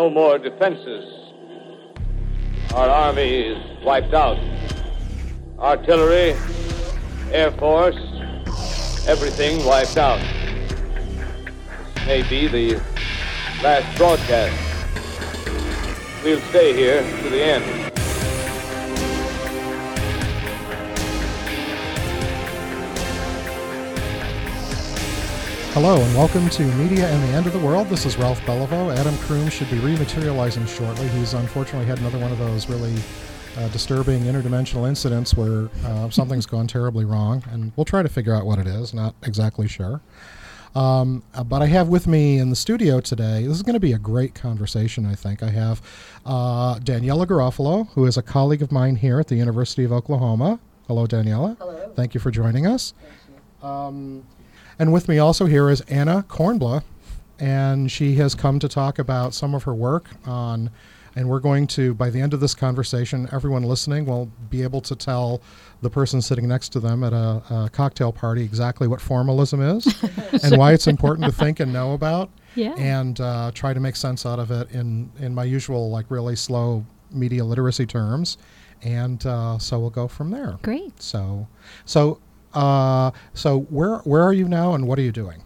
No more defenses. Our army is wiped out. Artillery, Air Force, everything wiped out. This may be the last broadcast. We'll stay here to the end. Hello and welcome to Media and the End of the World. This is Ralph Beliveau. Adam Croom should be rematerializing shortly. He's unfortunately had another one of those really uh, disturbing interdimensional incidents where uh, something's gone terribly wrong, and we'll try to figure out what it is. Not exactly sure. Um, uh, but I have with me in the studio today, this is going to be a great conversation, I think. I have uh, Daniela Garofalo, who is a colleague of mine here at the University of Oklahoma. Hello, Daniela. Hello. Thank you for joining us. Um, and with me also here is Anna Kornbluh, and she has come to talk about some of her work on. And we're going to, by the end of this conversation, everyone listening will be able to tell the person sitting next to them at a, a cocktail party exactly what formalism is and why it's important to think and know about, Yeah. and uh, try to make sense out of it in, in my usual, like, really slow media literacy terms. And uh, so we'll go from there. Great. So, so, uh, so where where are you now, and what are you doing?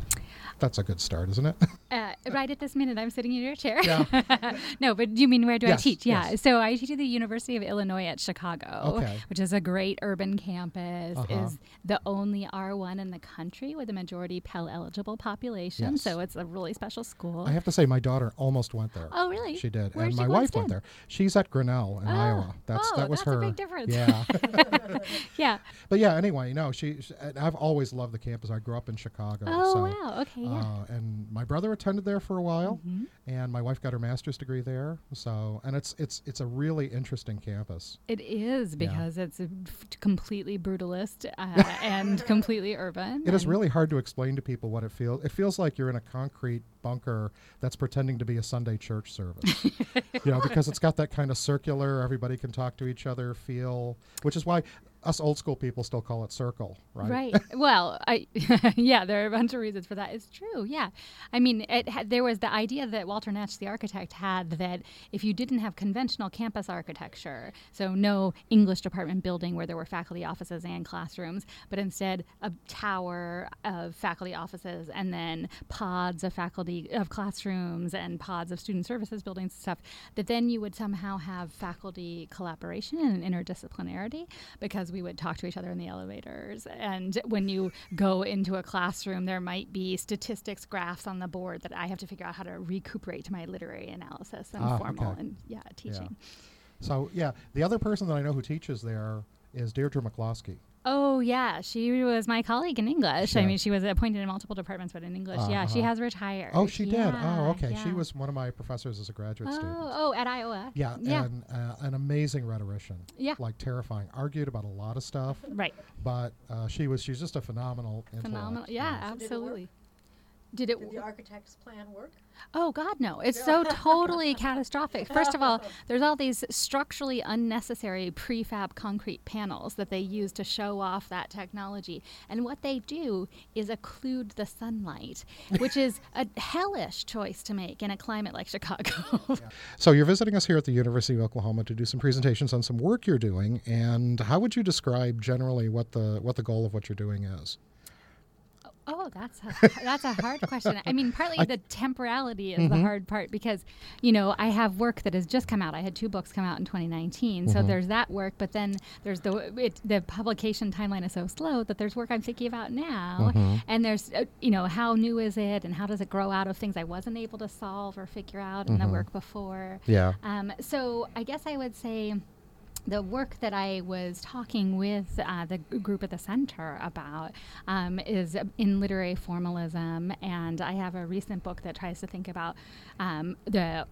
That's a good start, isn't it? Uh, right at this minute, I'm sitting in your chair. Yeah. no, but you mean where do Yes, I teach? Yeah. yes. So I teach at the University of Illinois at Chicago, Okay. which is a great urban campus. Uh-huh. Is the only R1 in the country with a majority Pell eligible population. Yes. So it's a really special school. I have to say, my daughter almost went there. oh, really? She did, Where'd and my wife went there. She's at Grinnell in Oh, Iowa. That's oh, that was that's a her. big difference. Yeah, Yeah. but yeah. Anyway, no, she. she- I've always loved the campus. I grew up in Chicago. Oh, so, wow. Okay. Yeah. Uh, and my brother attended there for a while, Mhm. and my wife got her master's degree there. So, and it's it's it's a really interesting campus. It is Yeah. because it's a f- completely brutalist uh, and completely urban. It is really hard to explain to people what it feels. It feels like you're in a concrete bunker that's pretending to be a Sunday church service. you know, because it's got that kind of circular, everybody can talk to each other feel, which is why us old school people still call it circle, right? Right. well, I yeah, there are a bunch of reasons for that. It's true. Yeah. I mean, it had, there was the idea that Walter Netsch, the architect, had that if you didn't have conventional campus architecture, so no English department building where there were faculty offices and classrooms, but instead a tower of faculty offices and then pods of faculty of classrooms and pods of student services buildings and stuff, that then you would somehow have faculty collaboration and interdisciplinarity because we would talk to each other in the elevators. And when you go into a classroom, there might be statistics graphs on the board that I have to figure out how to recuperate to my literary analysis and Ah, formal okay. and yeah, teaching. So yeah, the other person that I know who teaches there is Deirdre McCloskey. Oh yeah, she was my colleague in English. I mean, she was appointed in multiple departments, but in English, yeah, she Uh-huh. has retired. Oh, she did. Oh, Yeah, okay. She was one of my professors as a graduate student. Oh, oh, at Iowa. Yeah, yeah, and uh, an amazing rhetorician. Yeah. like terrifying. Argued about a lot of stuff, right. but uh, she was she's just a phenomenal. Phenomenal. intellect, Yeah, know. So did it work? absolutely. Did it? Did the architect's plan work? Oh God, no! It's so totally catastrophic. First of all, there's all these structurally unnecessary prefab concrete panels that they use to show off that technology, and what they do is occlude the sunlight, which is a hellish choice to make in a climate like Chicago. So you're visiting us here at the University of Oklahoma to do some presentations on some work you're doing, and how would you describe generally what the what the goal of what you're doing is? Oh, that's a, that's a hard question. I mean, partly the temporality is the hard part because, you know, I have work that has just come out. I had two books come out in 2019, so there's that work. But then there's the it, the publication timeline is so slow that there's work I'm thinking about now, and there's uh, you know how new is it and how does it grow out of things I wasn't able to solve or figure out in the work before. Yeah. Um, so I guess I would say the work that I was talking with uh, the g- group at the center about um, is in literary formalism, and I have a recent book that tries to think about um, the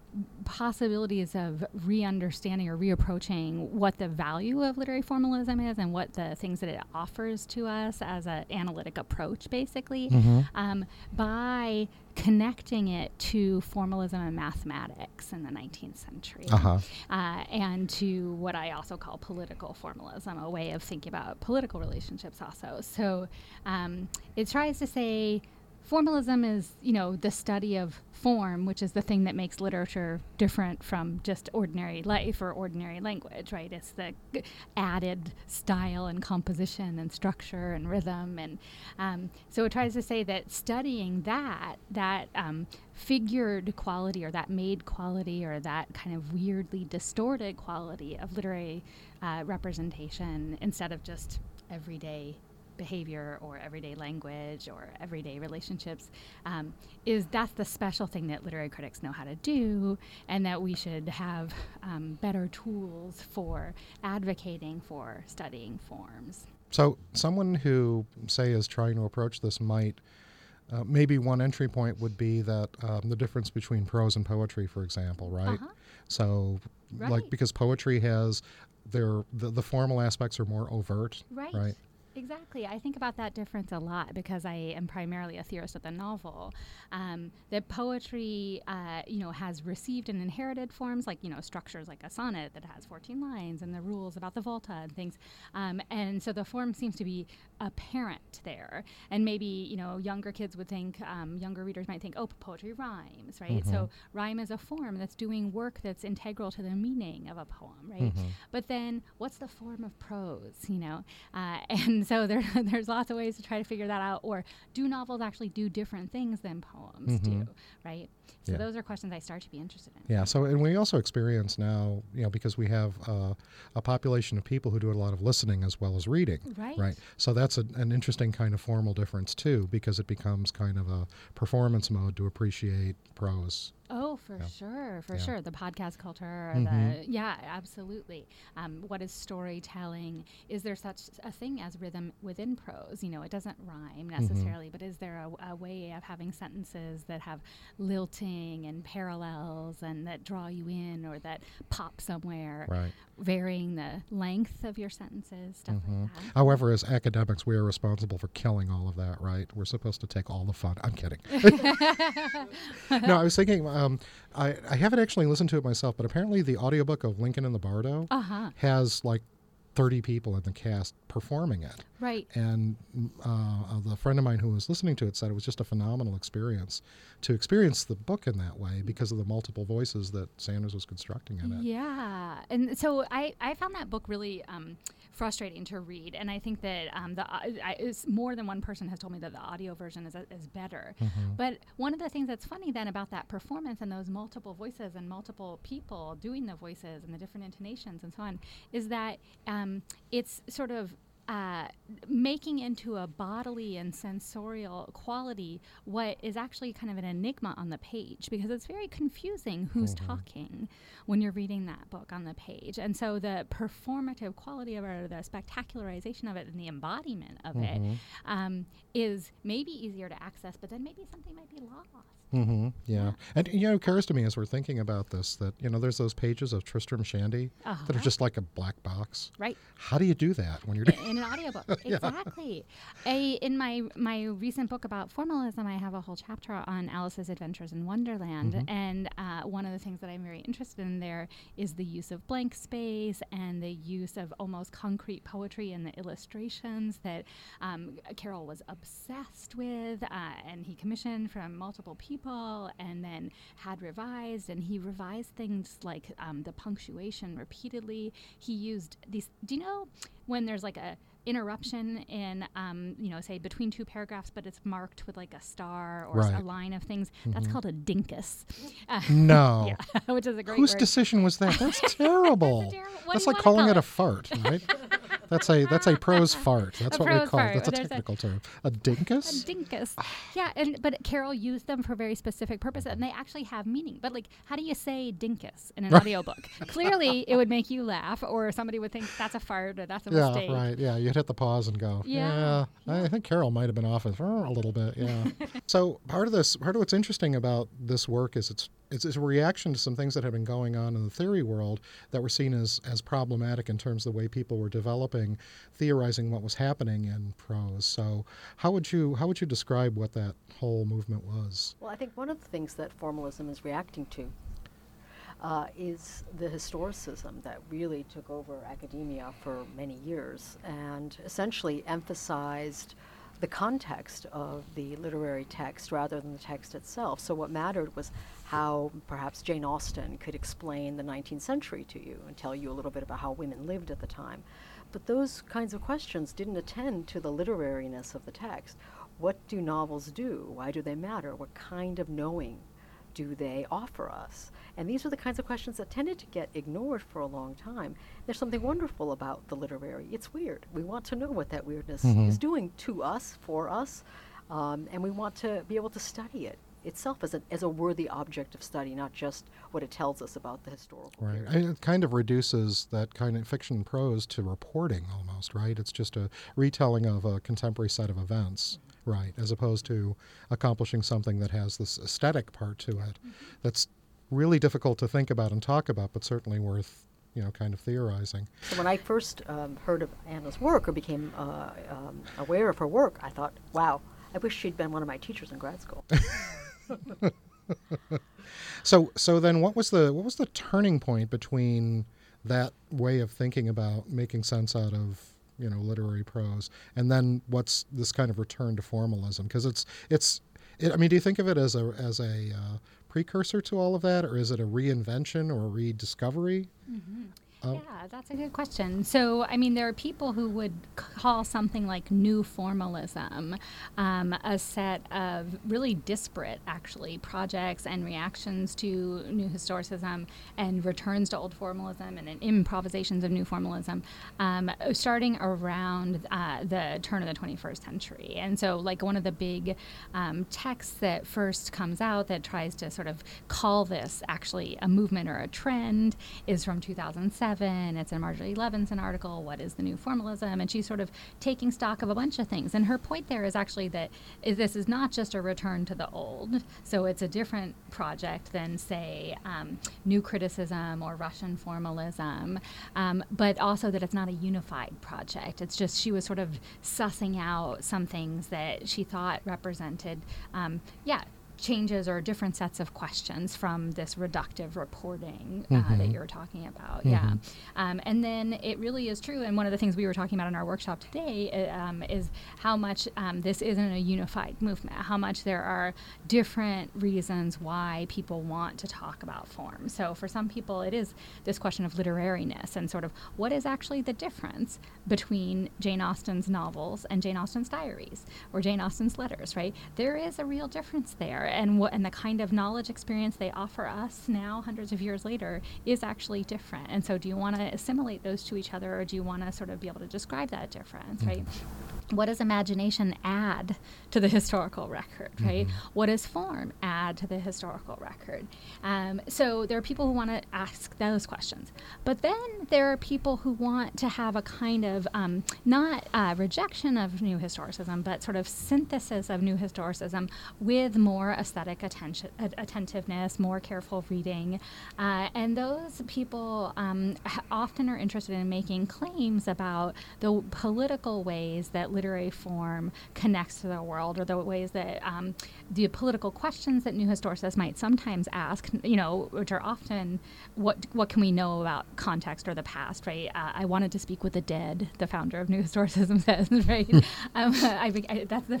possibilities of re-understanding or reapproaching what the value of literary formalism is and what the things that it offers to us as an analytic approach, basically, um, by connecting it to formalism and mathematics in the 19th century Uh-huh. uh, and to what I also call political formalism, a way of thinking about political relationships, also. So um, it tries to say formalism is, you know, the study of form, which is the thing that makes literature different from just ordinary life or ordinary language, right? It's the added style and composition and structure and rhythm, and um, so it tries to say that studying that that um, figured quality or that made quality or that kind of weirdly distorted quality of literary uh, representation instead of just everyday behavior or everyday language or everyday relationships um, is that's the special thing that literary critics know how to do and that we should have um, better tools for advocating for studying forms So, someone who, say, is trying to approach this might. Uh, maybe one entry point would be that um, the difference between prose and poetry, for example, right? Uh-huh. So, like because poetry has their the, the formal aspects are more overt, Right. right? Exactly. I think about that difference a lot because I am primarily a theorist of the novel. Um, that poetry, uh, you know, has received and inherited forms like, you know, structures like a sonnet that has 14 lines and the rules about the volta and things. Um, and so the form seems to be apparent there. And maybe, you know, younger kids would think, um, younger readers might think, oh, poetry rhymes, right? So rhyme is a form that's doing work that's integral to the meaning of a poem, right? But then what's the form of prose, you know? Uh, and so there, there's lots of ways to try to figure that out. Or do novels actually do different things than poems mm-hmm. do, right? So Yeah. those are questions I start to be interested in. Yeah. So, and we also experience now, you know, because we have uh, a population of people who do a lot of listening as well as reading. Right. Right. So that's a, an interesting kind of formal difference too, because it becomes kind of a performance mode to appreciate prose. Oh, for sure, for Yeah. sure. The podcast culture, Mhm. the yeah, absolutely. Um, what is storytelling? Is there such a thing as rhythm within prose? You know, it doesn't rhyme Mm-hmm. necessarily, but is there a, a way of having sentences that have and parallels and that draw you in or that pop somewhere, Right. varying the length of your sentences, stuff Mhm. like that. However, as academics, we are responsible for killing all of that, right? We're supposed to take all the fun. I'm kidding. no, I was thinking, um, I, I haven't actually listened to it myself, but apparently the audiobook of Lincoln in the Bardo Uh huh. has like 30 people in the cast performing it. Right. And mm, uh, the friend of mine who was listening to it said it was just a phenomenal experience to experience the book in that way because of the multiple voices that Saunders was constructing in it. Yeah, and so I, I found that book really um, frustrating to read, and I think that um, the I, I, more than one person has told me that the audio version is is better. But one of the things that's funny then about that performance and those multiple voices and multiple people doing the voices and the different intonations and so on is that um, it's sort of uh, making into a bodily and sensorial quality what is actually kind of an enigma on the page because it's very confusing who's talking when you're reading that book on the page. And so the performative quality of it, or the spectacularization of it, and the embodiment of it um, is maybe easier to access, but then maybe something might be lost. Hmm Yeah. And, you know, it occurs to me as we're thinking about this that, you know, there's those pages of Tristram Shandy that are Uh-huh. just like a black box. Right. How do you do that when you're doing in an audiobook. Exactly. A, in my my recent book about formalism, I have a whole chapter on Alice's Adventures in Wonderland, and uh, one of the things that I'm very interested in there is the use of blank space and the use of almost concrete poetry in the illustrations that um, Carroll was obsessed with, uh, and he commissioned from multiple people, and then had revised, and he revised things like um, the punctuation repeatedly. He used these. Do you know when there's like a interruption in um, you know say between two paragraphs but it's marked with like a star or Right. a line of things that's called a dinkus uh, No. yeah, which is a great Whose word. decision was that? That's terrible. terrible- That's like calling call it a fart, right? that's a that's a prose fart. That's A what we call fart. it. That's a There's a- technical term. A dinkus. a dinkus? dinkus. yeah, and but Carroll used them for very specific purposes, and they actually have meaning. But like, how do you say dinkus in an audiobook? Clearly, it would make you laugh, or somebody would think that's a fart or that's a Yeah, mistake. right. Yeah, you'd hit the pause and go. Yeah, I think Carroll might have been off it for a little bit. Yeah. so part of this, part of what's interesting about this work is it's it's, it's a reaction to some things that have been going on in the theory world that were seen as as problematic in terms of the way people were developing, theorizing what was happening in prose. So how would you how would you describe what that whole movement was? Well, I think one of the things that formalism is reacting to uh, is the historicism that really took over academia for many years and essentially emphasized the context of the literary text rather than the text itself. So what mattered was how perhaps Jane Austen could explain the 19th century to you and tell you a little bit about how women lived at the time. But those kinds of questions didn't attend to the literariness of the text. What do novels do? Why do they matter? What kind of knowing do they offer us? And these are the kinds of questions that tended to get ignored for a long time. There's something wonderful about the literary. It's weird. We want to know what that weirdness Mhm. is doing to us, for us, um, and we want to be able to study it itself as a, as a worthy object of study, not just what it tells us about the historical Right. I mean, it kind of reduces that kind of fiction prose to reporting almost, right? It's just a retelling of a contemporary set of events, right? As opposed to accomplishing something that has this aesthetic part to it that's really difficult to think about and talk about, but certainly worth, you know, kind of theorizing. So when I first um, heard of Anna's work or became uh, um, aware of her work, I thought, wow, I wish she'd been one of my teachers in grad school. So, so then, what was the what was the turning point between that way of thinking about making sense out of you know literary prose, and then what's this kind of return to formalism? Because it's it's, it, I mean, do you think of it as a as a uh, precursor to all of that, or is it a reinvention or a rediscovery? Oh. Yeah, that's a good question. So, I mean, there are people who would call something like new formalism um, a set of really disparate, actually, projects and reactions to new historicism and returns to old formalism and, improvisations of new formalism, um, starting around uh, the turn of the 21st century. And so, like, one of the big um, texts that first comes out that tries to sort of call this actually a movement or a trend is from 2007. It's in Marjorie Levinson article, What is the New Formalism? And she's sort of taking stock of a bunch of things. And her point there is actually that this is not just a return to the old. So it's a different project than, say, um, New Criticism or Russian Formalism, um, but also that it's not a unified project. It's just she was sort of sussing out some things that she thought represented, um, yeah, changes or different sets of questions from this reductive reporting uh, that you're talking about. Yeah. Um, and then it really is true. And one of the things we were talking about in our workshop today uh, um, is how much um, this isn't a unified movement, how much there are different reasons why people want to talk about form. So for some people, it is this question of literariness and sort of what is actually the difference between Jane Austen's novels and Jane Austen's diaries or Jane Austen's letters, right? There is a real difference there. And what and the kind of knowledge experience they offer us now, hundreds of years later, is actually different. And so do you want to assimilate those to each other or do you want to sort of be able to describe that difference, right? Mm-hmm. What does imagination add to the historical record, right? What does form add to the historical record? Um, so there are people who want to ask those questions. But then there are people who want to have a kind of um, not uh, rejection of new historicism, but sort of synthesis of new historicism with more aesthetic attention, at- attentiveness, more careful reading. Uh, and those people um, often are interested in making claims about the political ways that literary form connects to the world or the ways that um, the political questions that new historicists might sometimes ask, you know, which are often what what can we know about context or the past, right? Uh, I wanted to speak with the dead, the founder of New Historicism says, right? um, I, think I, that's the,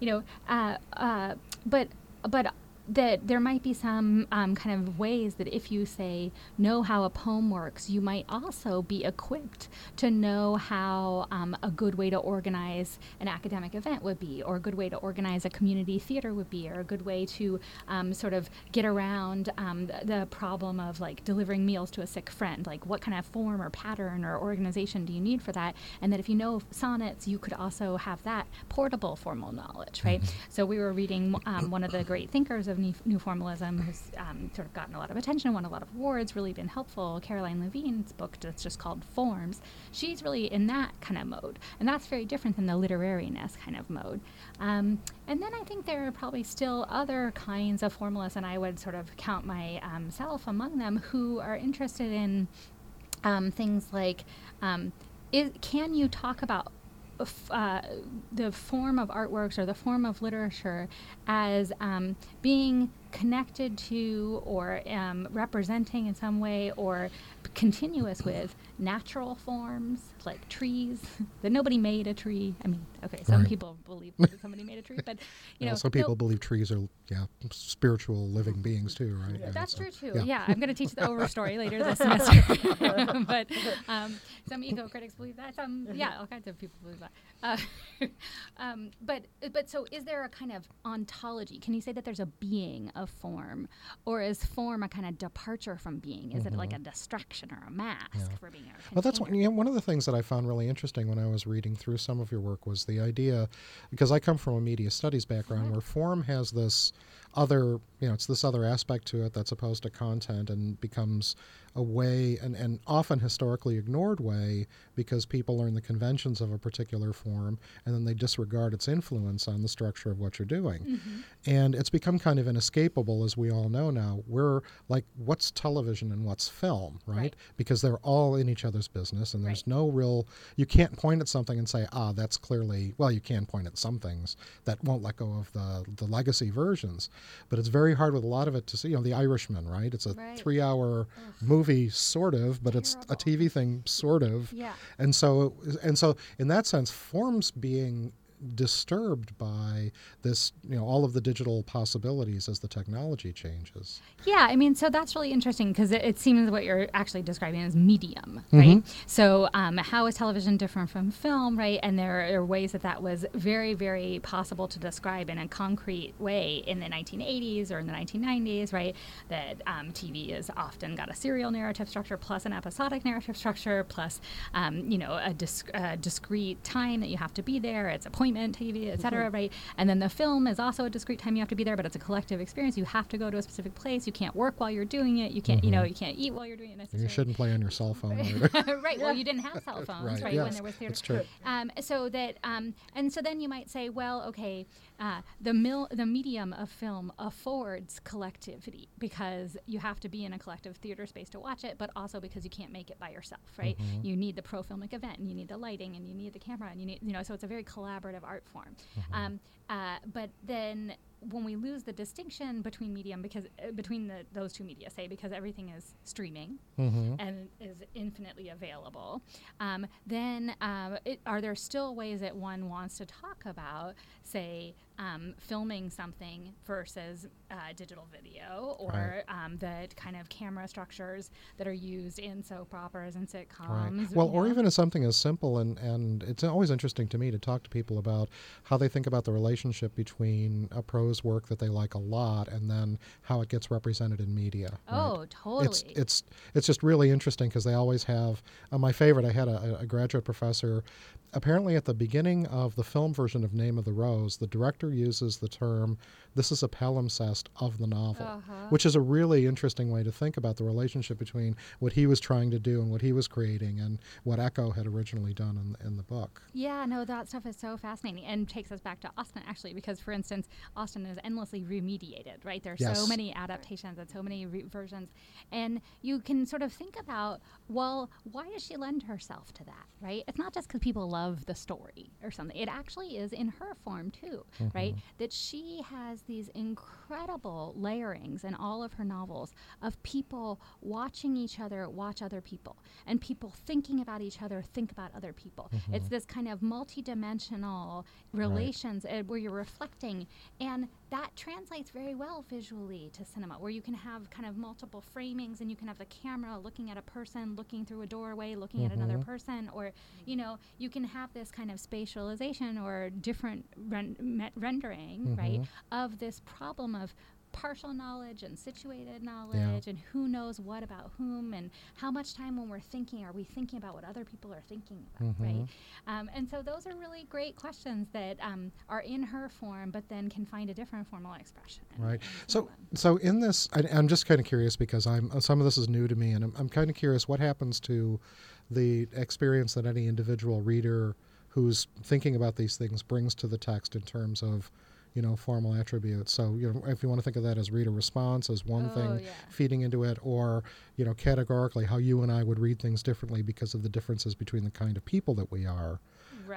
you know, uh, uh, but but that there might be some um, kind of ways that if you say know how a poem works, you might also be equipped to know how um, a good way to organize an academic event would be, or a good way to organize a community theater would be, or a good way to um, sort of get around um, the, the problem of like delivering meals to a sick friend. Like what kind of form or pattern or organization do you need for that? And that if you know sonnets, you could also have that portable formal knowledge, right? So we were reading um, one of the great thinkers of new, formalism, who's um, sort of gotten a lot of attention, won a lot of awards, really been helpful. Caroline Levine's book that's just called Forms. She's really in that kind of mode, and that's very different than the literariness kind of mode. Um, and then I think there are probably still other kinds of formalists, and I would sort of count myself among them, who are interested in um, things like um, is, can you talk about uh, the form of artworks or the form of literature as um, being connected to or um, representing in some way or continuous with natural forms like trees that nobody made a tree. I mean, okay, some Right. people believe that somebody made a tree, but you know, some no- people believe trees are yeah spiritual living beings too, right? Yeah, That's so- true too. yeah. Yeah, I'm going to teach the overstory later this semester. but um, some eco critics believe that. Some, yeah, all kinds of people believe that. Uh, um, but but so is there a kind of ontology? Can you say that there's a being of form, or is form a kind of departure from being? Is it like a distraction or a mask Mm-hmm. Yeah. for being? A Well, that's one, container? yeah, one of the things that I found really interesting when I was reading through some of your work was the idea, because I come from a media studies background where form has this other, you know, it's this other aspect to it that's opposed to content and becomes a way, and, and often historically ignored way, because people learn the conventions of a particular form and then they disregard its influence on the structure of what you're doing. And it's become kind of inescapable, as we all know now. We're like, what's television and what's film, right? Right. Because they're all in each other's business, and there's Right. no real. You can't point at something and say, ah, that's clearly. Well, you can point at some things that won't let go of the the legacy versions, but it's very hard with a lot of it to see. You know, The Irishman, right? It's a Right. three-hour movie, sort of, but it's a TV thing, sort of. Yeah. And so, and so, in that sense, forms being disturbed by this, you know, all of the digital possibilities as the technology changes. Yeah, I mean, so that's really interesting because it, it seems what you're actually describing is medium, right? So, um, how is television different from film, right? And there are ways that that was very, very possible to describe in a concrete way in the 1980s or in the 1990s, right? That um, TV is often got a serial narrative structure plus an episodic narrative structure plus, um, you know, a, disc- a discrete time that you have to be there. It's appointment TV, et cetera, right? And then the film is also a discrete time you have to be there, but it's a collective experience. You have to go to a specific place. You can't work while you're doing it. You can't, you know, you can't eat while you're doing it You shouldn't play on your cell phone right. Well, you didn't have cell phones, Right, right? yes, when there was theater. that's true. Um, so that, um, and so then you might say, well, okay, uh, the mil- the medium of film affords collectivity because you have to be in a collective theater space to watch it, but also because you can't make it by yourself, right? Mm-hmm. You need the pro filmic event, and you need the lighting, and you need the camera, and you need, you know, so it's a very collaborative art form. Mm-hmm. Um, uh, but then when we lose the distinction between medium because uh, between the, those two media say because everything is streaming Mm-hmm. and is infinitely available um, then um, it, are there still ways that one wants to talk about say um, filming something versus uh, digital video or um, the kind of camera structures that are used in soap operas and sitcoms Right. Well, or know? even as something as simple and and it's always interesting to me to talk to people about how they think about the relationship between a prose work that they like a lot and then how it gets represented in media. right? oh totally It's it's it's just really interesting because they always have. Uh, my favorite. I had a, a graduate professor. Apparently, at the beginning of the film version of Name of the Rose, the director uses the term "This is a palimpsest of the novel," Uh-huh. which is a really interesting way to think about the relationship between what he was trying to do and what he was creating and what Eco had originally done in, in the book. Yeah, no, that stuff is so fascinating and takes us back to Austen actually, because for instance, Austen is endlessly remediated, right? There's so Yes. many adaptations and so many re- versions, and you can sort of think about, well, why does she lend herself to that, right? It's not just because people love the story or something. It actually is in her form too, right? That she has these incredible layerings in all of her novels of people watching each other watch other people and people thinking about each other think about other people. Mm-hmm. It's this kind of multi-dimensional relations uh, where you're reflecting and that translates very well visually to cinema where you can have kind of multiple framings and you can have the camera looking at a person looking through a doorway looking at another mm-hmm. person or you know you can have this kind of spatialization or different ren- rendering right mm-hmm. of this problem of partial knowledge and situated knowledge and who knows what about whom and how much time when we're thinking are we thinking about what other people are thinking about right? Um, and so those are really great questions that um, are in her form but then can find a different formal expression Right. So, so in this, I, I'm just kind of curious because I'm uh, some of this is new to me, and I'm, I'm kind of curious what happens to the experience that any individual reader who's thinking about these things brings to the text in terms of, you know, formal attributes. So, you know, if you want to think of that as reader response as one Oh, thing yeah. feeding into it, or you know, categorically how you and I would read things differently because of the differences between the kind of people that we are.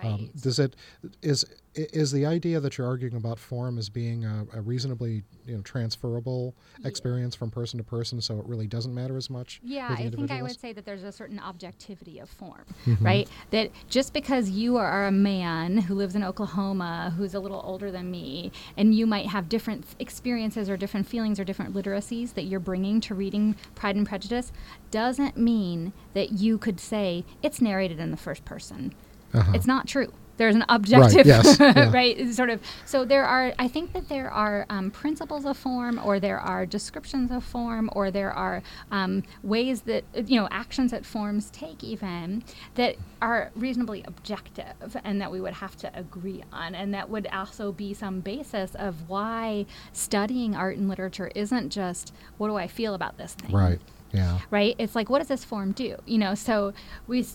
Right. does it is is the idea that you're arguing about form as being a, a reasonably you know transferable experience from person to person, so it really doesn't matter as much? Yeah, I think I would say that there's a certain objectivity of form, Mm-hmm. right? That just because you are a man who lives in Oklahoma, who's a little older than me, and you might have different experiences or different feelings or different literacies that you're bringing to reading Pride and Prejudice, doesn't mean that you could say it's narrated in the first person. Uh-huh. It's not true. There's an objective, yes, yeah. right? Sort of. So there are. I think that there are um, principles of form, or there are descriptions of form, or there are um, ways that you know actions that forms take, even that are reasonably objective, and that we would have to agree on, and that would also be some basis of why studying art and literature isn't just what do I feel about this thing, Right. Yeah. right? It's like, what does this form do? You know, so we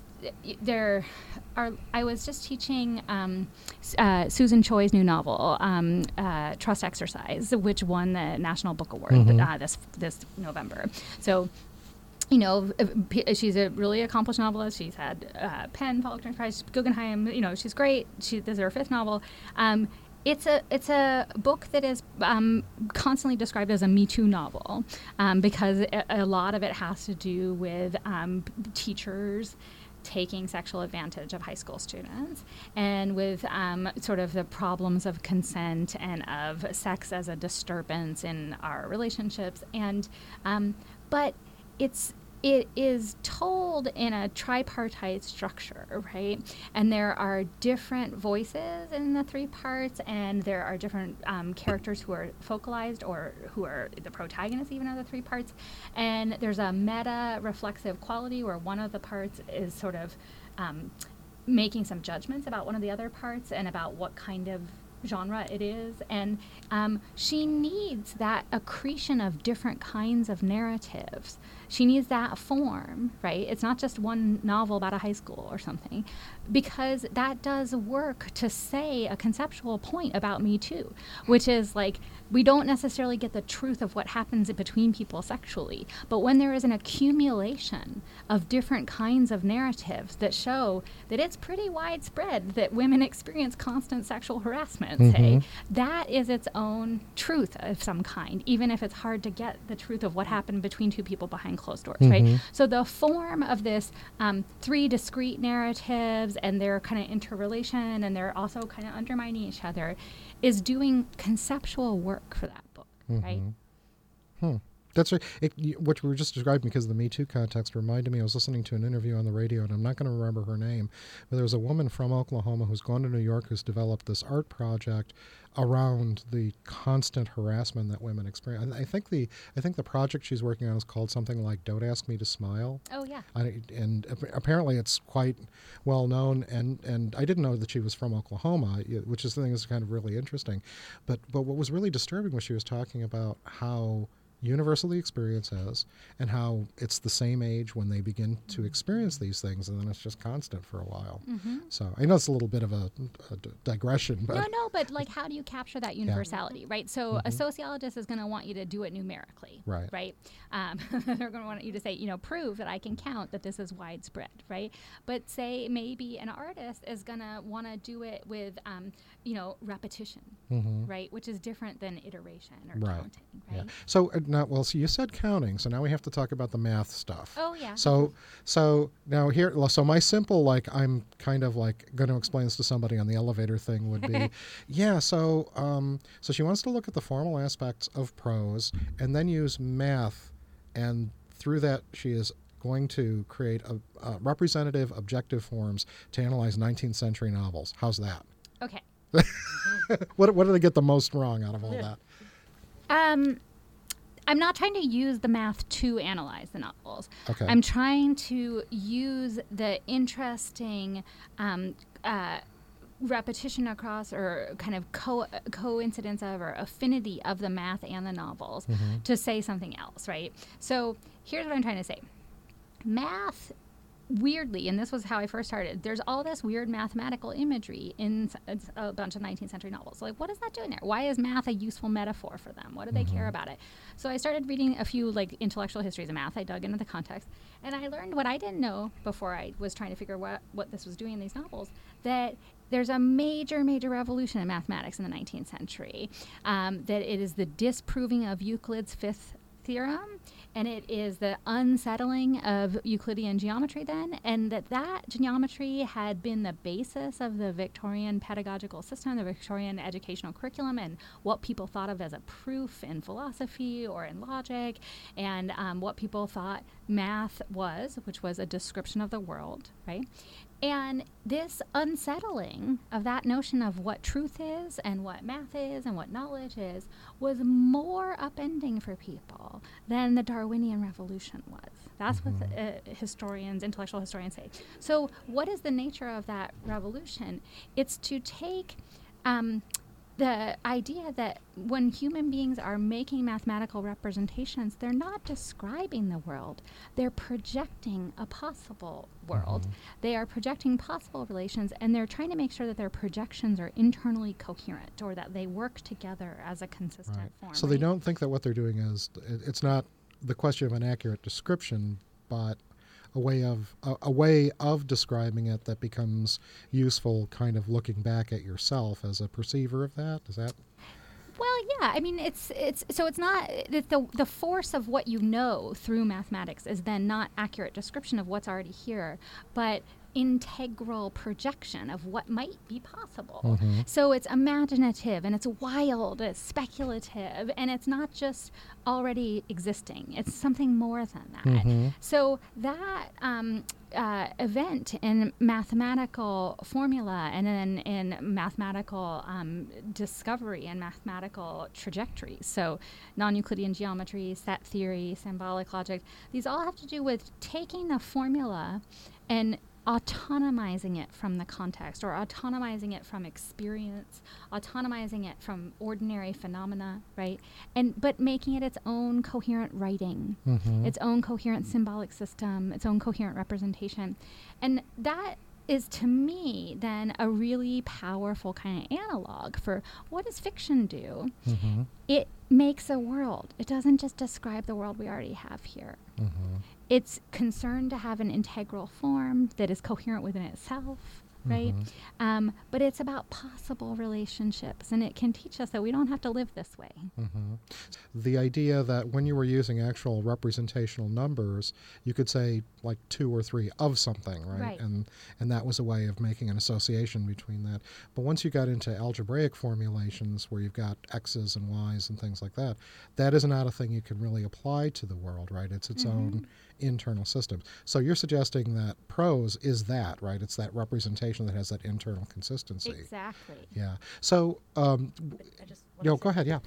there are. I was just teaching um, uh, Susan Choi's new novel, um, uh, Trust Exercise, which won the National Book Award uh, this this November. So. You know, uh, she's a really accomplished novelist. She's had uh, Penn, Faulkner Prize, Guggenheim. You know, she's great. She, this is her fifth novel. Um, it's a it's a book that is um, constantly described as a Me Too novel um, because a, a lot of it has to do with um, teachers taking sexual advantage of high school students and with um, sort of the problems of consent and of sex as a disturbance in our relationships. And um, but it's it is told in a tripartite structure, right? And there are different voices in the three parts, and there are different um, characters who are focalized or who are the protagonists, even of the three parts. And there's a meta reflexive quality where one of the parts is sort of um, making some judgments about one of the other parts and about what kind of genre it is. And um, she needs that accretion of different kinds of narratives. She needs that form, right? It's not just one novel about a high school or something, because that does work to say a conceptual point about Me Too, which is like we don't necessarily get the truth of what happens between people sexually, but when there is an accumulation of different kinds of narratives that show that it's pretty widespread that women experience constant sexual harassment, say, mm-hmm. that is its own truth of some kind, even if it's hard to get the truth of what happened between two people behind closed doors, right? Mm-hmm. So the form of this um, three discrete narratives and their kind of interrelation and they're also kind of undermining each other is doing conceptual work for that book, right? Mm-hmm. Hmm. That's right. It, what you were just describing, because of the Me Too context, reminded me. I was listening to an interview on the radio, and I'm not going to remember her name, but there was a woman from Oklahoma who's gone to New York who's developed this art project around the constant harassment that women experience. I think the I think the project she's working on is called something like "Don't Ask Me to Smile." Oh yeah. I, and apparently it's quite well known and, and I didn't know that she was from Oklahoma which is the thing is kind of really interesting but but what was really disturbing was she was talking about how universal the experience is and how it's the same age when they begin to experience these things and then it's just constant for a while so I know it's a little bit of a, a d- digression but No, no, but like, how do you capture that universality, right? So a sociologist is going to want you to do it numerically, Right. Right. Um, they're going to want you to say, you know, prove that I can count that this is widespread, right? But say maybe an artist is going to want to do it with, um, you know, repetition, right? Which is different than iteration or Mm-hmm. Right. counting, Yeah. right? So uh, well, so you said counting, so now we have to talk about the math stuff. Oh yeah. So, so now here, so my simple, like, I'm kind of like going to explain this to somebody on the elevator thing would be, yeah. So, um, so she wants to look at the formal aspects of prose and then use math, and through that she is going to create a, uh representative, objective forms to analyze 19th century novels. How's that? okay. What, what did I get the most wrong out of all that? Um, I'm not trying to use the math to analyze the novels. Okay. I'm trying to use the interesting um, uh, repetition across or kind of co- coincidence of or affinity of the math and the novels to say something else, right? So here's what I'm trying to say math weirdly, and this was how I first started, there's all this weird mathematical imagery in a bunch of 19th century novels. Like, what is that doing there? Why is math a useful metaphor for them? What do they care about it? So I started reading a few like intellectual histories of math. I dug into the context, and I learned what I didn't know before I was trying to figure what what this was doing in these novels. That there's a major, major revolution in mathematics in the 19th century. Um, that it is the disproving of Euclid's fifth theorem and it is the unsettling of Euclidean geometry then, and that that geometry had been the basis of the Victorian pedagogical system, the Victorian educational curriculum, and what people thought of as a proof in philosophy or in logic, and um, what people thought math was, which was a description of the world, right? And this unsettling of that notion of what truth is and what math is and what knowledge is was more upending for people than the Darwinian Revolution was. That's what the, uh, historians, intellectual historians say. So, what is the nature of that revolution? It's to take um, the idea that when human beings are making mathematical representations, they're not describing the world, they're projecting a possible world. Mm-hmm. They are projecting possible relations, and they're trying to make sure that their projections are internally coherent or that they work together as a consistent Right. form. So they don't think that what they're doing is it- it's not the question of an accurate description, but a way of a, a way of describing it that becomes useful, kind of looking back at yourself as a perceiver of that. Is that Well, yeah. I mean, it's it's so it's not the the force of what you know through mathematics is then not accurate description of what's already here, but integral projection of what might be possible. So it's imaginative and it's wild, it's speculative, and it's not just already existing. It's something more than that. So that um, uh, event in mathematical formula and then in mathematical um, discovery and mathematical trajectories. So, non Euclidean geometry, set theory, symbolic logic, these all have to do with taking a formula and autonomizing it from the context or autonomizing it from experience autonomizing it from ordinary phenomena right? And but making it its own coherent writing mm-hmm. its own coherent symbolic system its own coherent representation. And that is to me then a really powerful kind of analog for what does fiction do? Mm-hmm. It makes a world. It doesn't just describe the world we already have here mm-hmm. It's concerned to have an integral form that is coherent within itself right mm-hmm. um, but it's about possible relationships and it can teach us that we don't have to live this way mm-hmm. the idea that when you were using actual representational numbers, you could say like two or three of something, right? Right. And and that was a way of making an association between that. But once you got into algebraic formulations where you've got x's and y's and things like that, that is not a thing you can really apply to the world, right? It's its mm-hmm. own internal system. So you're suggesting that prose is that, right? It's that representation that has that internal consistency. exactly Yeah. So, um, I just wanna go ahead. Yeah.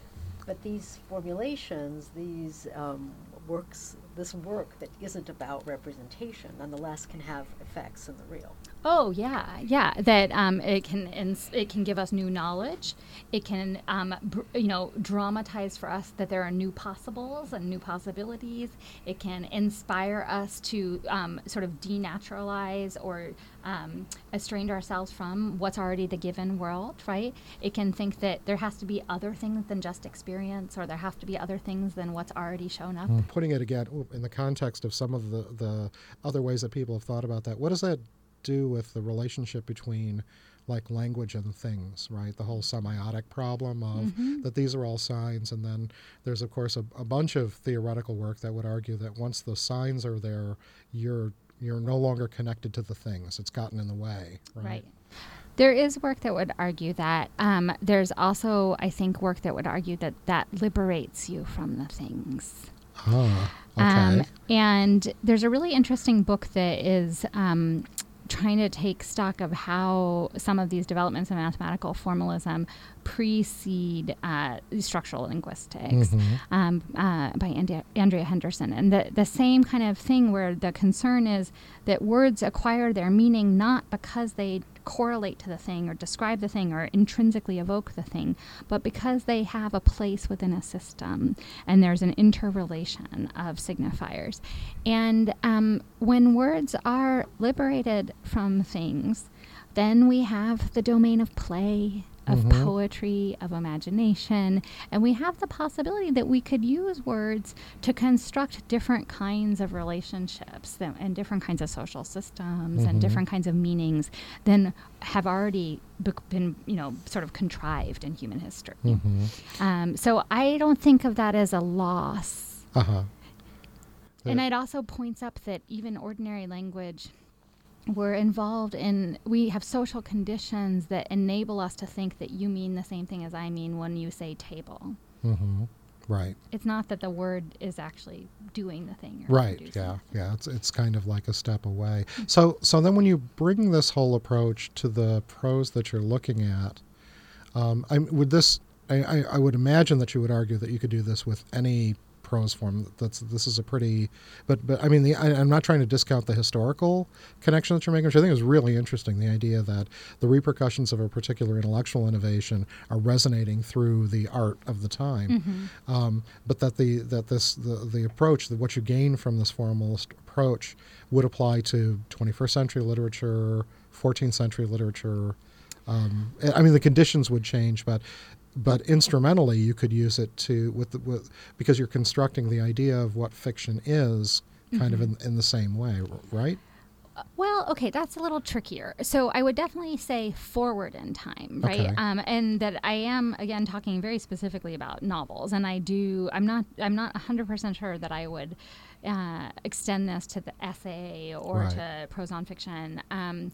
But these formulations, these um, works, this work that isn't about representation, nonetheless can have effects in the real. Oh yeah, yeah. That um, it can ins- it can give us new knowledge. It can um, br- you know dramatize for us that there are new possibles and new possibilities. It can inspire us to um, sort of denaturalize or um, estrange ourselves from what's already the given world. Right? It can think that there has to be other things than just experience, or there have to be other things than what's already shown up. putting it again in the context of some of the, the other ways that people have thought about that, what does that do with the relationship between like language and things, right? The whole semiotic problem of that these are all signs, and then there's of course a, a bunch of theoretical work that would argue that once the signs are there, you're you're no longer connected to the things. It's gotten in the way, right? Right. There is work that would argue that. Um, there's also, I think, work that would argue that that liberates you from the things. Ah, okay. Um, and there's a really interesting book that is um, trying to take stock of how some of these developments in mathematical formalism precede uh, structural linguistics um, uh, by Andrea, Andrea Henderson. And the, the same kind of thing where the concern is that words acquire their meaning not because they correlate to the thing or describe the thing or intrinsically evoke the thing, but because they have a place within a system and there's an interrelation of signifiers. And um, when words are liberated from things, then we have the domain of play of Mhm. poetry, of imagination, and we have the possibility that we could use words to construct different kinds of relationships and different kinds of social systems Mhm. and different kinds of meanings than have already bec- been, you know, sort of contrived in human history. Mhm. Um, so I don't think of that as a loss. Uh-huh. And it also points up that even ordinary language, we're involved in, we have social conditions that enable us to think that you mean the same thing as I mean when you say table. Mm-hmm. Right. It's not that the word is actually doing the thing. Right. Yeah. the. Yeah. It's it's kind of like a step away. So so then when you bring this whole approach to the prose that you're looking at, um, I would this I, I, I would imagine that you would argue that you could do this with any prose form. That's this is a pretty, but but I mean the I, I'm not trying to discount the historical connection that you're making, which I think is really interesting. The idea that the repercussions of a particular intellectual innovation are resonating through the art of the time, um, but that the that this the the approach that what you gain from this formalist approach would apply to 21st century literature, 14th century literature. Um, I mean, the conditions would change, but but instrumentally, you could use it to with, the, with because you're constructing the idea of what fiction is, kind of in, in the same way, right? Well, okay, that's a little trickier. So I would definitely say forward in time, right? Okay. Um, and that I am again talking very specifically about novels, and I do. I'm not. I'm not 100 percent sure that I would uh, extend this to the essay or Right. to prose nonfiction. Um,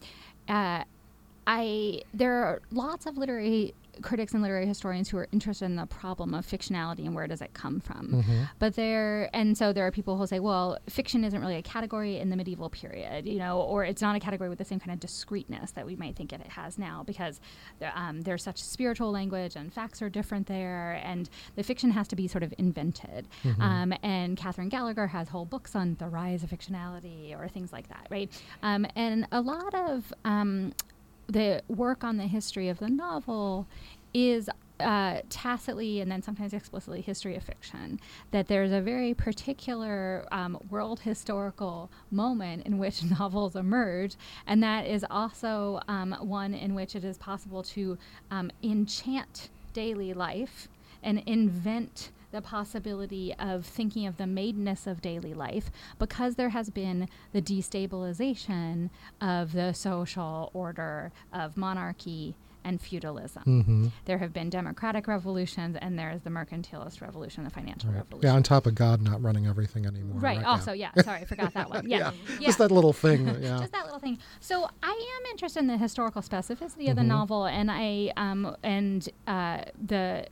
uh, I there are lots of literary critics and literary historians who are interested in the problem of fictionality and where does it come from. But there and so there are people who say, well, fiction isn't really a category in the medieval period, you know, or it's not a category with the same kind of discreteness that we might think it has now because um, there's such spiritual language and facts are different there, and the fiction has to be sort of invented. Um, and Catherine Gallagher has whole books on the rise of fictionality or things like that, right? Um, and a lot of um, the work on the history of the novel is uh, tacitly and then sometimes explicitly history of fiction. That there's a very particular um, world historical moment in which novels emerge, and that is also um, one in which it is possible to um, enchant daily life and invent the possibility of thinking of the maidenness of daily life because there has been the destabilization of the social order of monarchy and feudalism. Mm-hmm. There have been democratic revolutions, and there is the mercantilist revolution, the financial revolution. Yeah, on top of God not running everything anymore. Right. Right. Also, yeah. yeah. Sorry, I forgot that one. Yeah. yeah. Just that little thing. Yeah. Just that little thing. So I am interested in the historical specificity of the Mhm. novel, and I um and uh, the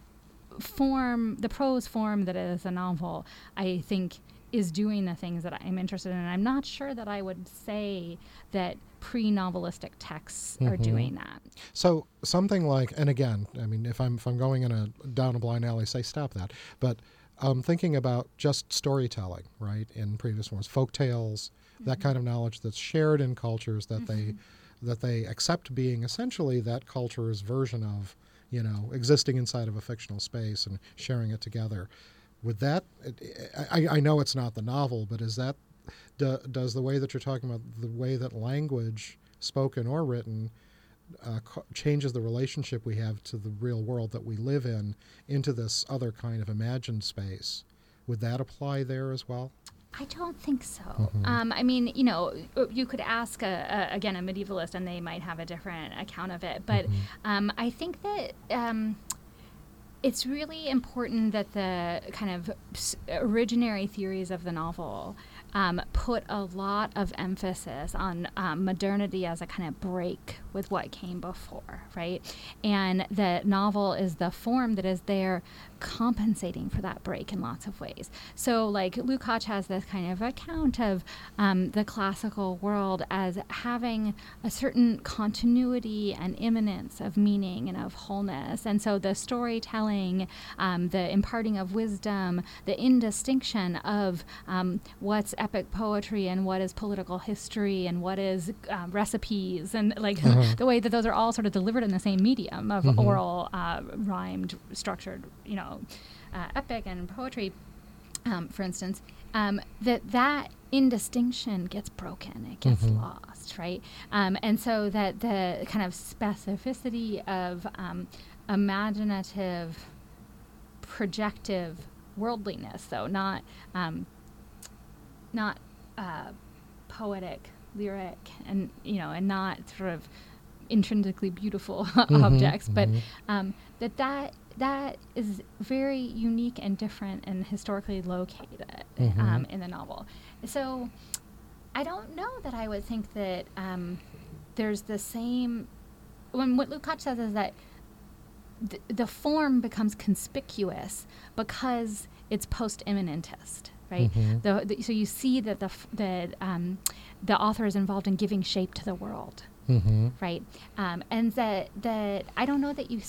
form, the prose form that is a novel. I think is doing the things that I'm interested in. And I'm not sure that I would say that pre-novelistic texts are Mhm. doing that. So something like, and again, I mean, if I'm if I'm going in a down a blind alley, say stop that. But um, thinking about just storytelling, right, in previous forms, folk tales, that kind of knowledge that's shared in cultures that they that they accept being essentially that culture's version of, you know, existing inside of a fictional space and sharing it together. Would that? I, I know it's not the novel, but is that do, does the way that you're talking about the way that language, spoken or written, uh, changes the relationship we have to the real world that we live in into this other kind of imagined space. Would that apply there as well? I don't think so. Mm-hmm. Um, I mean, you know, uh, you could ask a, a, again a medievalist, and they might have a different account of it. But Mm-hmm. um, I think that um, it's really important that the kind of s- originary theories of the novel um, put a lot of emphasis on um, modernity as a kind of break with what came before, right? And the novel is the form that is there compensating for that break in lots of ways. So, like, Lukács has this kind of account of um, the classical world as having a certain continuity and immanence of meaning and of wholeness. And so the storytelling um, the imparting of wisdom, the indistinction of um, what's epic poetry and what is political history and what is um, recipes, and like Uh-huh. the way that those are all sort of delivered in the same medium of Mhm. oral, uh, rhymed, structured, you know, uh, epic and poetry um, for instance, um, that that indistinction gets broken, it gets Mhm. lost, right? Um, and so that the kind of specificity of um, imaginative, projective worldliness, though not um, not uh, poetic, lyric, and you know, and not sort of intrinsically beautiful objects, but mhm. um, that that that is very unique and different and historically located Mhm. um, in the novel. So I don't know that I would think that um, there's the same. When what Lukács says is that th- the form becomes conspicuous because it's post immanentist, right? Mhm. The, the, so you see that the f- that um, the author is involved in giving shape to the world Mhm. right? Um, and that that I don't know that you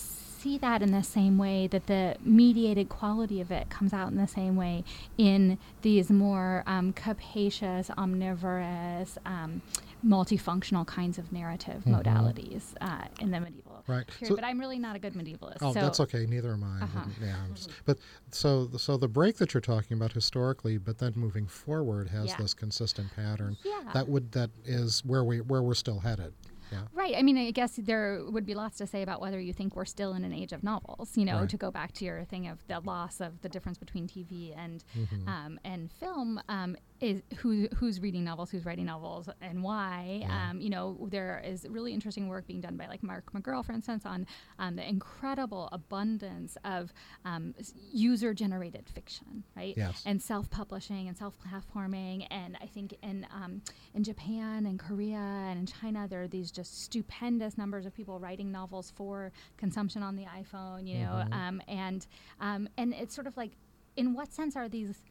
see that in the same way that the mediated quality of it comes out in the same way in these more um, capacious, omnivorous, um, multifunctional kinds of narrative Mhm. modalities uh, in the medieval Right. period. So- but I'm really not a good medievalist. Oh, so that's okay. Neither am I. Uh-huh. Yeah. Just- but so the- so the break that you're talking about historically, but then moving forward has Yeah. this consistent pattern. Yeah. That would that is where we where we're still headed. Yeah. Right. I mean, I guess there would be lots to say about whether you think we're still in an age of novels. You know, Right. to go back to your thing of the loss of the difference between TV and Mhm. um, and film. Um, is who who's reading novels, who's writing novels, and why? Yeah. Um, you know, there is really interesting work being done by like Mark McGurl, for instance, on um, the incredible abundance of um, user-generated fiction, right? Yes. And self-publishing and self-platforming, and I think in um, in Japan and Korea and in China, there are these just stupendous numbers of people writing novels for consumption on the iPhone, you know, Mhm. um, and um, and it's sort of like, in what sense are these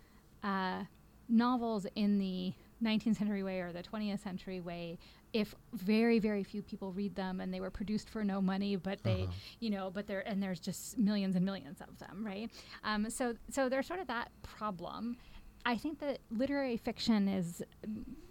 uh, novels in the 19th century way or the 20th century way? If very very few people read them and they were produced for no money, but they, Uh-huh. you know, but there and there's just millions and millions of them, right? Um, so so there's sort of that problem. I think that literary fiction is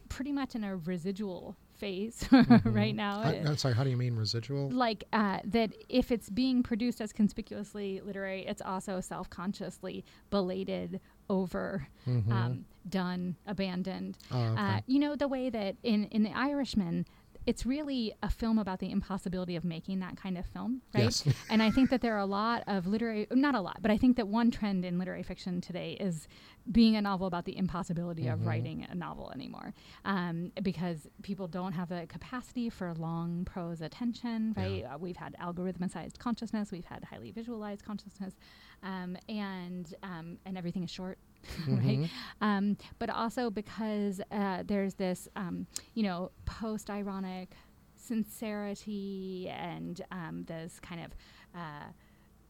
pretty much in a residual phase right now. I, sorry. How do you mean residual? like uh, that if it's being produced as conspicuously literary, it's also self-consciously belated, over, Mhm. um, done, abandoned. Oh, okay. uh, you know the way that in in The Irishman. It's really a film about the impossibility of making that kind of film, right? Yes. and I think that there are a lot of literary, not a lot, but I think that one trend in literary fiction today is being a novel about the impossibility of Mhm. writing a novel anymore, um, because people don't have the capacity for long prose attention, Yeah. right? Uh, we've had algorithmicized consciousness, we've had highly visualized consciousness, um, and um, and everything is short, right? Mhm. Um, but also because uh, there's this, um, you know, post-ironic sincerity and um, this kind of uh,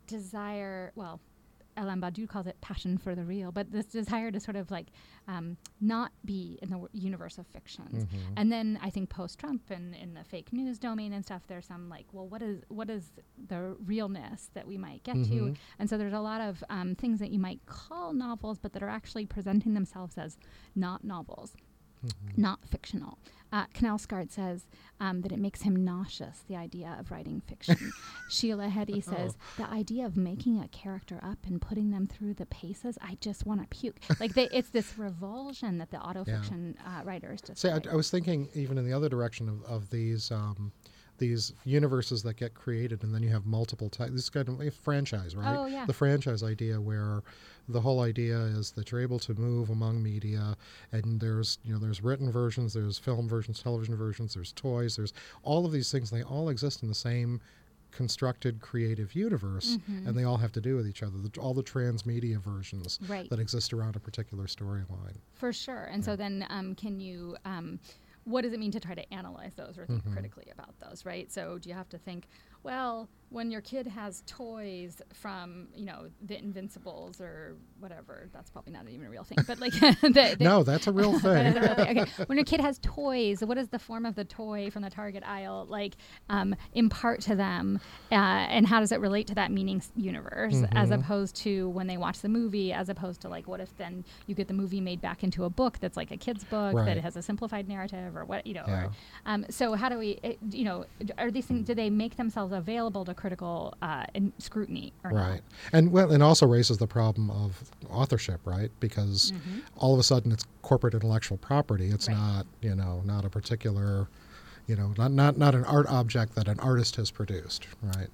desire. Well, Alain Badiou calls it passion for the real, but this desire to sort of like um, not be in the w- universe of fictions. Mhm. And then I think post-Trump and in the fake news domain and stuff, there's some like, well, what is what is the realness that we might get to? Mhm. And so there's a lot of um, things that you might call novels, but that are actually presenting themselves as not novels, Mhm. not fictional. Uh, Knausgaard says um, that it makes him nauseous, the idea of writing fiction. Sheila Heti says the idea of making a character up and putting them through the paces, I just want to puke. like they, it's this revulsion that the autofiction uh, writers just. See, I. I was thinking even in the other direction of, of these um, these universes that get created, and then you have multiple types. This is kind of a franchise, right? Oh, yeah. The franchise idea, where the whole idea is that you're able to move among media, and there's you know there's written versions, there's film versions, television versions, there's toys, there's all of these things. They all exist in the same constructed creative universe, Mhm. and they all have to do with each other. The, all the transmedia versions Right. that exist around a particular storyline. For sure. And so then, um, can you, um, what does it mean to try to analyze those or think Mhm. critically about those, right? So do you have to think, well, when your kid has toys from you know the Invincibles or whatever, that's probably not even a real thing. But like, the, the no, that's a real That thing. a real thing. Okay. When your kid has toys, what is the form of the toy from the Target aisle like um, impart to them, uh, and how does it relate to that meaning universe, as Mm-hmm. opposed to when they watch the movie, as opposed to like what if then you get the movie made back into a book that's like a kid's book Right. that has a simplified narrative or what you know. Yeah. Or, um, so how do we, it, you know, are these things? Do they make themselves available to critical uh, in scrutiny or not? Right. And well, and also raises the problem of authorship, right? Because all of a sudden it's corporate intellectual property. It's Right. not, you know, not a particular, you know, not not not an art object that an artist has produced, right?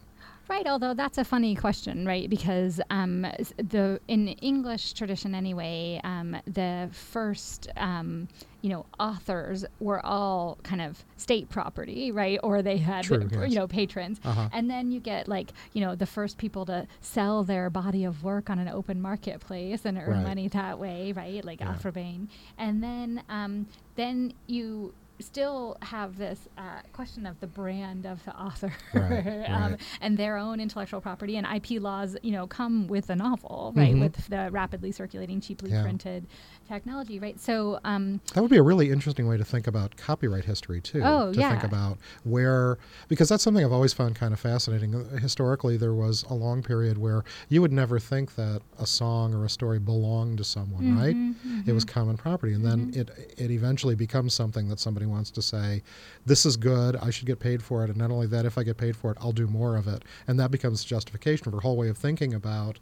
Right, although that's a funny question, right? Because um, the in English tradition anyway, um, the first um, you know authors were all kind of state property, right? Or they had True, you know patrons, Uh-huh. and then you get like you know the first people to sell their body of work on an open marketplace and earn Right. money that way, right? Like Yeah. Alfred and then um, then you still have this uh, question of the brand of the author Right, um, right. and their own intellectual property and IP laws, you know, come with a novel, right? Mhm. With the rapidly circulating, cheaply Yeah. printed technology, right? So, um, That would be a really interesting way to think about copyright history too. Oh, to think about where because that's something I've always found kind of fascinating. Uh, Historically, there was a long period where you would never think that a song or a story belonged to someone, right? Mm-hmm, It was common property, and then it it eventually becomes something that somebody wants to say, "This is good. I should get paid for it." And not only that, if I get paid for it, I'll do more of it, and that becomes justification for a whole way of thinking about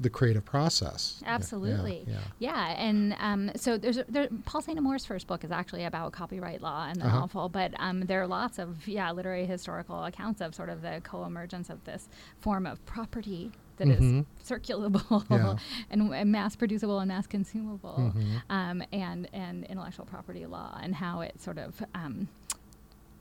the creative process. Yeah, yeah, Absolutely. Yeah. Yeah, and um, so there's a, there, Paul Saint-Amour's first book is actually about copyright law and the Uh-huh. novel, but um, there are lots of yeah literary historical accounts of sort of the co-emergence of this form of property that is Mhm. circulable Yeah. and, and mass producible and mass consumable, Mhm. um, and and intellectual property law and how it sort of um,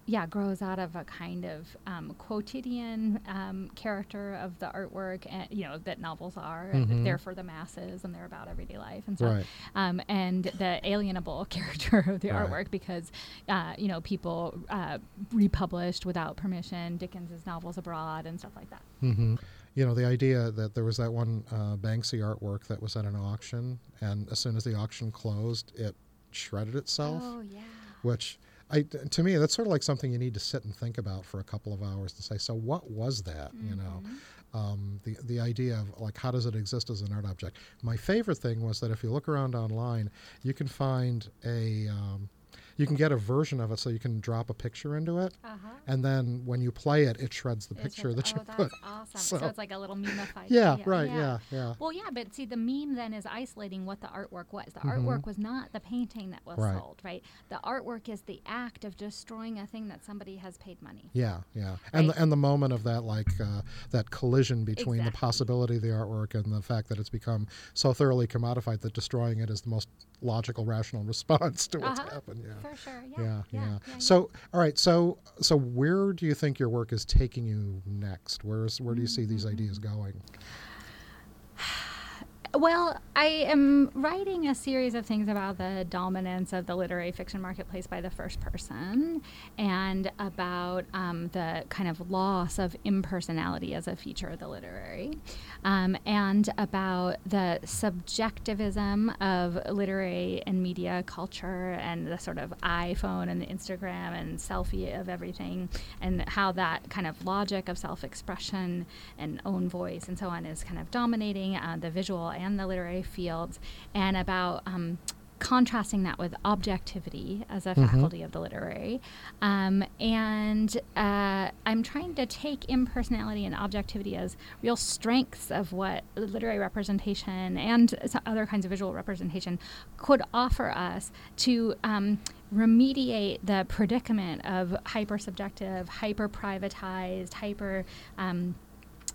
yeah, grows out of a kind of um, quotidian um, character of the artwork, and you know that novels are. and Mhm. They're for the masses, and they're about everyday life and stuff. Right. Um, and the alienable character of the Right. artwork, because uh, you know people uh, republished without permission Dickens's novels abroad and stuff like that. hmm You know, the idea that there was that one uh, Banksy artwork that was at an auction, and as soon as the auction closed, it shredded itself, Oh yeah. which. I, to me, that's sort of like something you need to sit and think about for a couple of hours to say, so what was that? You know, Mm-hmm. um, the the idea of like how does it exist as an art object? My favorite thing was that if you look around online, you can find a um, you can get a version of it so you can drop a picture into it, Uh-huh. and then when you play it, it shreds the It's picture just- that oh, you that's put. awesome. So, So- it's like a little memified. Yeah, thing. right, yeah, yeah. Well, yeah, but see, the meme then is isolating what the artwork was. The artwork was not the painting that was Mm-hmm. Right. sold, right? The artwork is the act of destroying a thing that somebody has paid money. Yeah, yeah, and Right. the, and the moment of that like uh, that collision between the possibility of the artwork and the fact that it's become so thoroughly commodified that destroying it is the most logical, rational response to what's Uh-huh. happened. Yeah. For sure. Yeah. Yeah, yeah. yeah, yeah. So, all right. So, so where do you think your work is taking you next? Where's where do you see these Mm-hmm. ideas going? Well, I am writing a series of things about the dominance of the literary fiction marketplace by the first person and about um, the kind of loss of impersonality as a feature of the literary, um, and about the subjectivism of literary and media culture and the sort of iPhone and Instagram and selfie of everything, and how that kind of logic of self expression and own voice and so on is kind of dominating uh, the visual and the literary fields, and about um, contrasting that with objectivity as a faculty of the literary. Um, and uh, I'm trying to take impersonality and objectivity as real strengths of what literary representation and other kinds of visual representation could offer us to. Um, remediate the predicament of hyper subjective, hyper privatized, hyper um,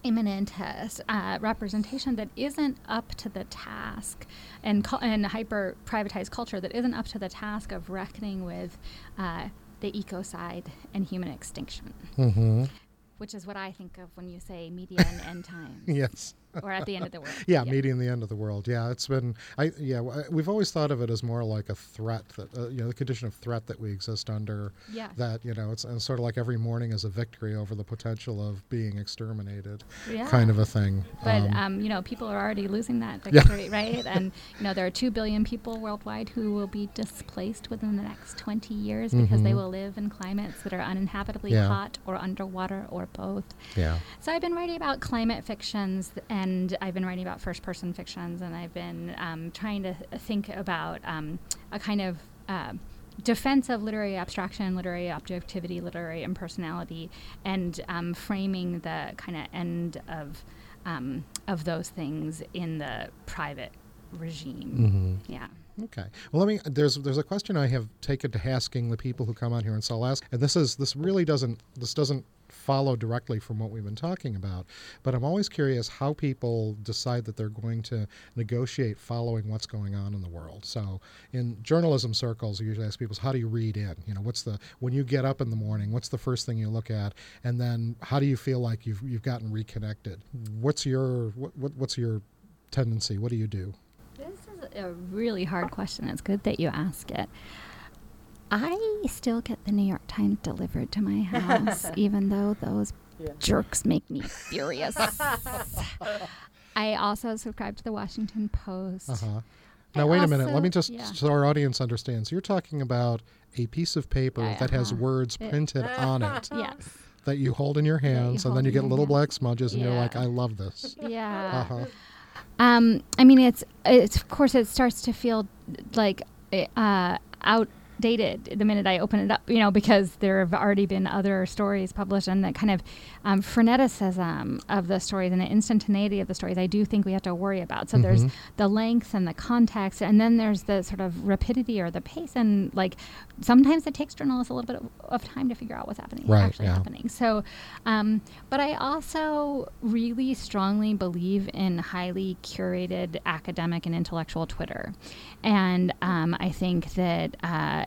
immanentist uh, representation that isn't up to the task and, cu- and hyper privatized culture that isn't up to the task of reckoning with uh, the ecocide and human extinction, Mm-hmm. which is what I think of when you say media and end times. Yes. or at the end of the world. yeah, meeting the end of the world. Yeah, it's been. I yeah, we've always thought of it as more like a threat that uh, you know the condition of threat that we exist under. Yeah. That you know it's, and sort of like every morning is a victory over the potential of being exterminated, Yeah. kind of a thing. But Um, um, you know, people are already losing that Yeah. victory, right? And you know, there are two billion people worldwide who will be displaced within the next 20 years because they Mhm. will live in climates that are uninhabitably Yeah. hot or underwater or both. yeah. So I've been writing about climate fictions, th- and I've been writing about first-person fictions, and I've been um, trying to think about um, a kind of uh, defense of literary abstraction, literary objectivity, literary impersonality, and um, framing the kind of end of um, of those things in the private regime. hmm Yeah. Okay. Well, let me. There's there's a question I have taken to asking the people who come on here, and so I'll ask. And this is this really doesn't this doesn't follow directly from what we've been talking about, but I'm always curious how people decide that they're going to negotiate following what's going on in the world. So in journalism circles, I usually ask people, "How do you read in? You know, what's the when you get up in the morning? What's the first thing you look at? And then how do you feel like you've you've gotten reconnected? What's your what what's your tendency? What do you do? This is a really hard question. It's good that you ask it. I still get the New York Times delivered to my house, even though those jerks make me furious. I also subscribe to the Washington Post. Uh huh. I Now wait a minute. Let me just yeah. so our audience understands. You're talking about a piece of paper Yeah, that has uh-huh. words It- printed on it Yes. that you hold in your you hands, and then you get little hand. black smudges, and you're like, "I love this." Yeah. Uh huh. Um, I mean, it's it's of course it starts to feel like uh, outdated the minute I open it up, you know, because there have already been other stories published and that kind of um, freneticism of the stories and the instantaneity of the stories. I do think we have to worry about. So there's Mhm. the length and the context, and then there's the sort of rapidity or the pace, and like sometimes it takes journalists a little bit of, of time to figure out what's happening, Right, actually yeah. happening. So, um, but I also really strongly believe in highly curated academic and intellectual Twitter. And um, I think that uh,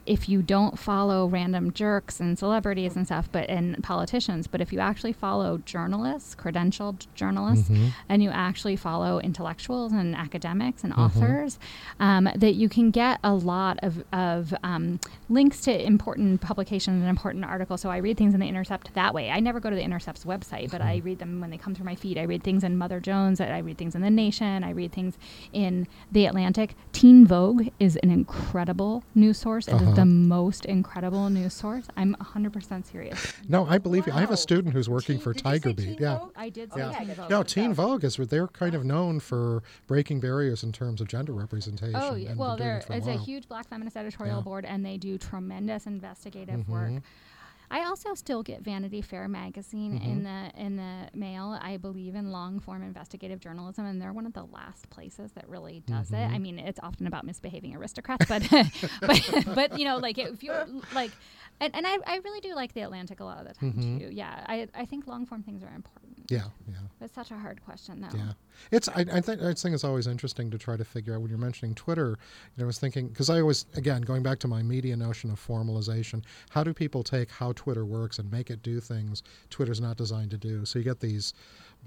if you don't follow random jerks and celebrities and stuff, but and politicians, but if you actually follow journalists, credentialed journalists, Mhm. and you actually follow intellectuals and academics and Mhm. authors, um, that you can get a lot of, of um, links to important publications and important articles. So I read things in the Intercept that way. I never go to the Intercept's website, but I read them when they come through my feed. I read things in Mother Jones. I read things in The Nation. I read things in The Atlantic. Teen Vogue is an incredible news source. It Uh-huh. The most incredible news source. I'm 100% serious. No, I believe you. I have a student who's working Teen- for did you say Tiger Beat. Yeah. Vogue? I did Yeah. Teen Vogue. No, Teen Vogue is they're kind of known for breaking barriers in terms of gender representation. Oh, yeah. and well, been there it a it's a huge Black feminist editorial Yeah. board, and they do tremendous investigative mm-hmm. work. I also still get Vanity Fair magazine Mm-hmm. in the in the mail. I believe in long form investigative journalism, and they're one of the last places that really does it. I mean, it's often about misbehaving aristocrats, but but but you know, like if you're like, and, and I, I really do like the Atlantic a lot of the time Mhm. too. Yeah, I I think long form things are important. Yeah, yeah. It's such a hard question though. Yeah, it's. I, I think I think it's always interesting to try to figure out when you're mentioning Twitter. You know, I was thinking because I always, again, going back to my media notion of formalization. How do people take how Twitter works and make it do things Twitter's not designed to do? So you get these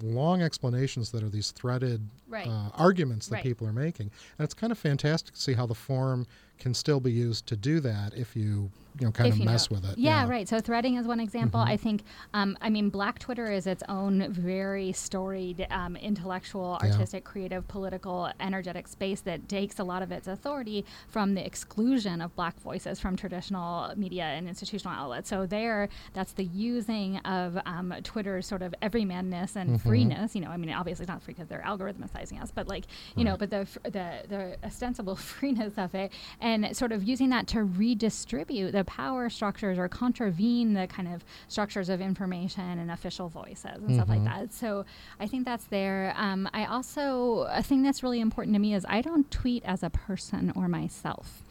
long explanations that are these threaded Right. uh, arguments that Right. people are making, and it's kind of fantastic to see how the form can still be used to do that if you you know kind if of you know- mess with it. Yeah, right. So threading is one example. Mhm. I think, um, I mean, Black Twitter is its own very storied, um, intellectual, Yeah. artistic, creative, political, energetic space that takes a lot of its authority from the exclusion of Black voices from traditional media and institutional outlets. So there, that's the using of um, Twitter's sort of everymanness and Mhm. freeness. You know, I mean, obviously it's not free because they're algorithmicizing us, but like, you know, but the, the the ostensible freeness of it, and sort of using that to redistribute the power structures or contravene the kind of structures of information and official voices and stuff like Mhm. that. So I think that's there. Um, I also a thing that's really important to me is I don't tweet as a person or myself.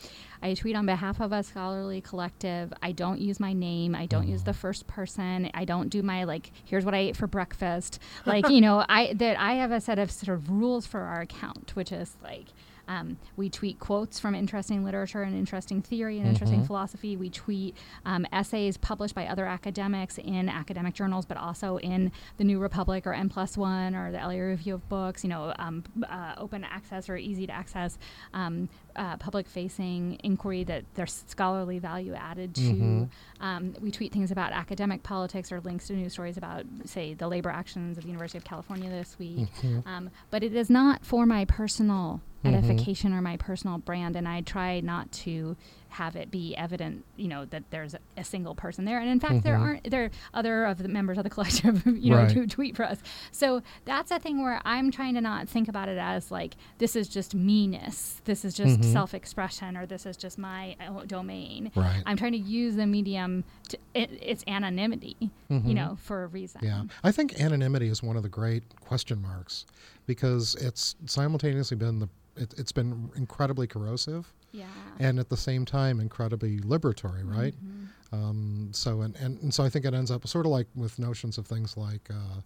I tweet on behalf of a scholarly collective. I don't use my name. I don't use Mhm. the first person. I don't do my like here's what I ate for breakfast. Like, you know, I that I have a set of sort of rules for our account, which is like Um, we tweet quotes from interesting literature and interesting theory and interesting Mm-hmm. philosophy. We tweet um, essays published by other academics in academic journals, but also in the New Republic or N Plus One or the LA Review of Books. You know, um, uh, open access or easy to access, um, uh, public-facing inquiry that there's scholarly value added to. Mhm. Um, we tweet things about academic politics or links to news stories about, say, the labor actions of the University of California this week. Mhm. Um, but it is not for my personal Mhm. edification or my personal brand, and I try not to have it be evident, you know, that there's a, single person there. And in fact, there Mhm. aren't. There are other of the members of the collective, you know, Right. who tweet for us. So that's a thing where I'm trying to not think about it as like this is just meanness, this is just Mhm. self-expression, or this is just my uh, domain. Right. I'm trying to use the medium to it, its anonymity, Mhm. you know, for a reason. Yeah, I think anonymity is one of the great question marks because it's simultaneously been the it, it's been incredibly corrosive Yeah. and at the same time incredibly liberatory, right? Mhm. Um, so and, and and so I think it ends up sort of like with notions of things like. Uh,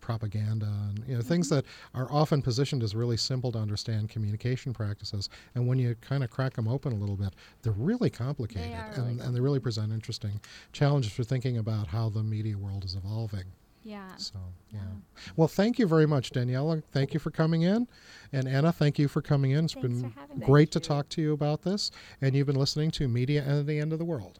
propaganda and you know things Mm-hmm. that are often positioned as really simple to understand communication practices and when you kind of crack them open a little bit they're really complicated are and, really and they really present interesting challenges for thinking about how the media world is evolving Yeah. so, yeah. Oh. Well, thank you very much, Daniela. Thank you for coming in. And Anna, thank you for coming in. It's Thanks been for having me. great to talk to you about this. And you've been listening to Media and the End of the World.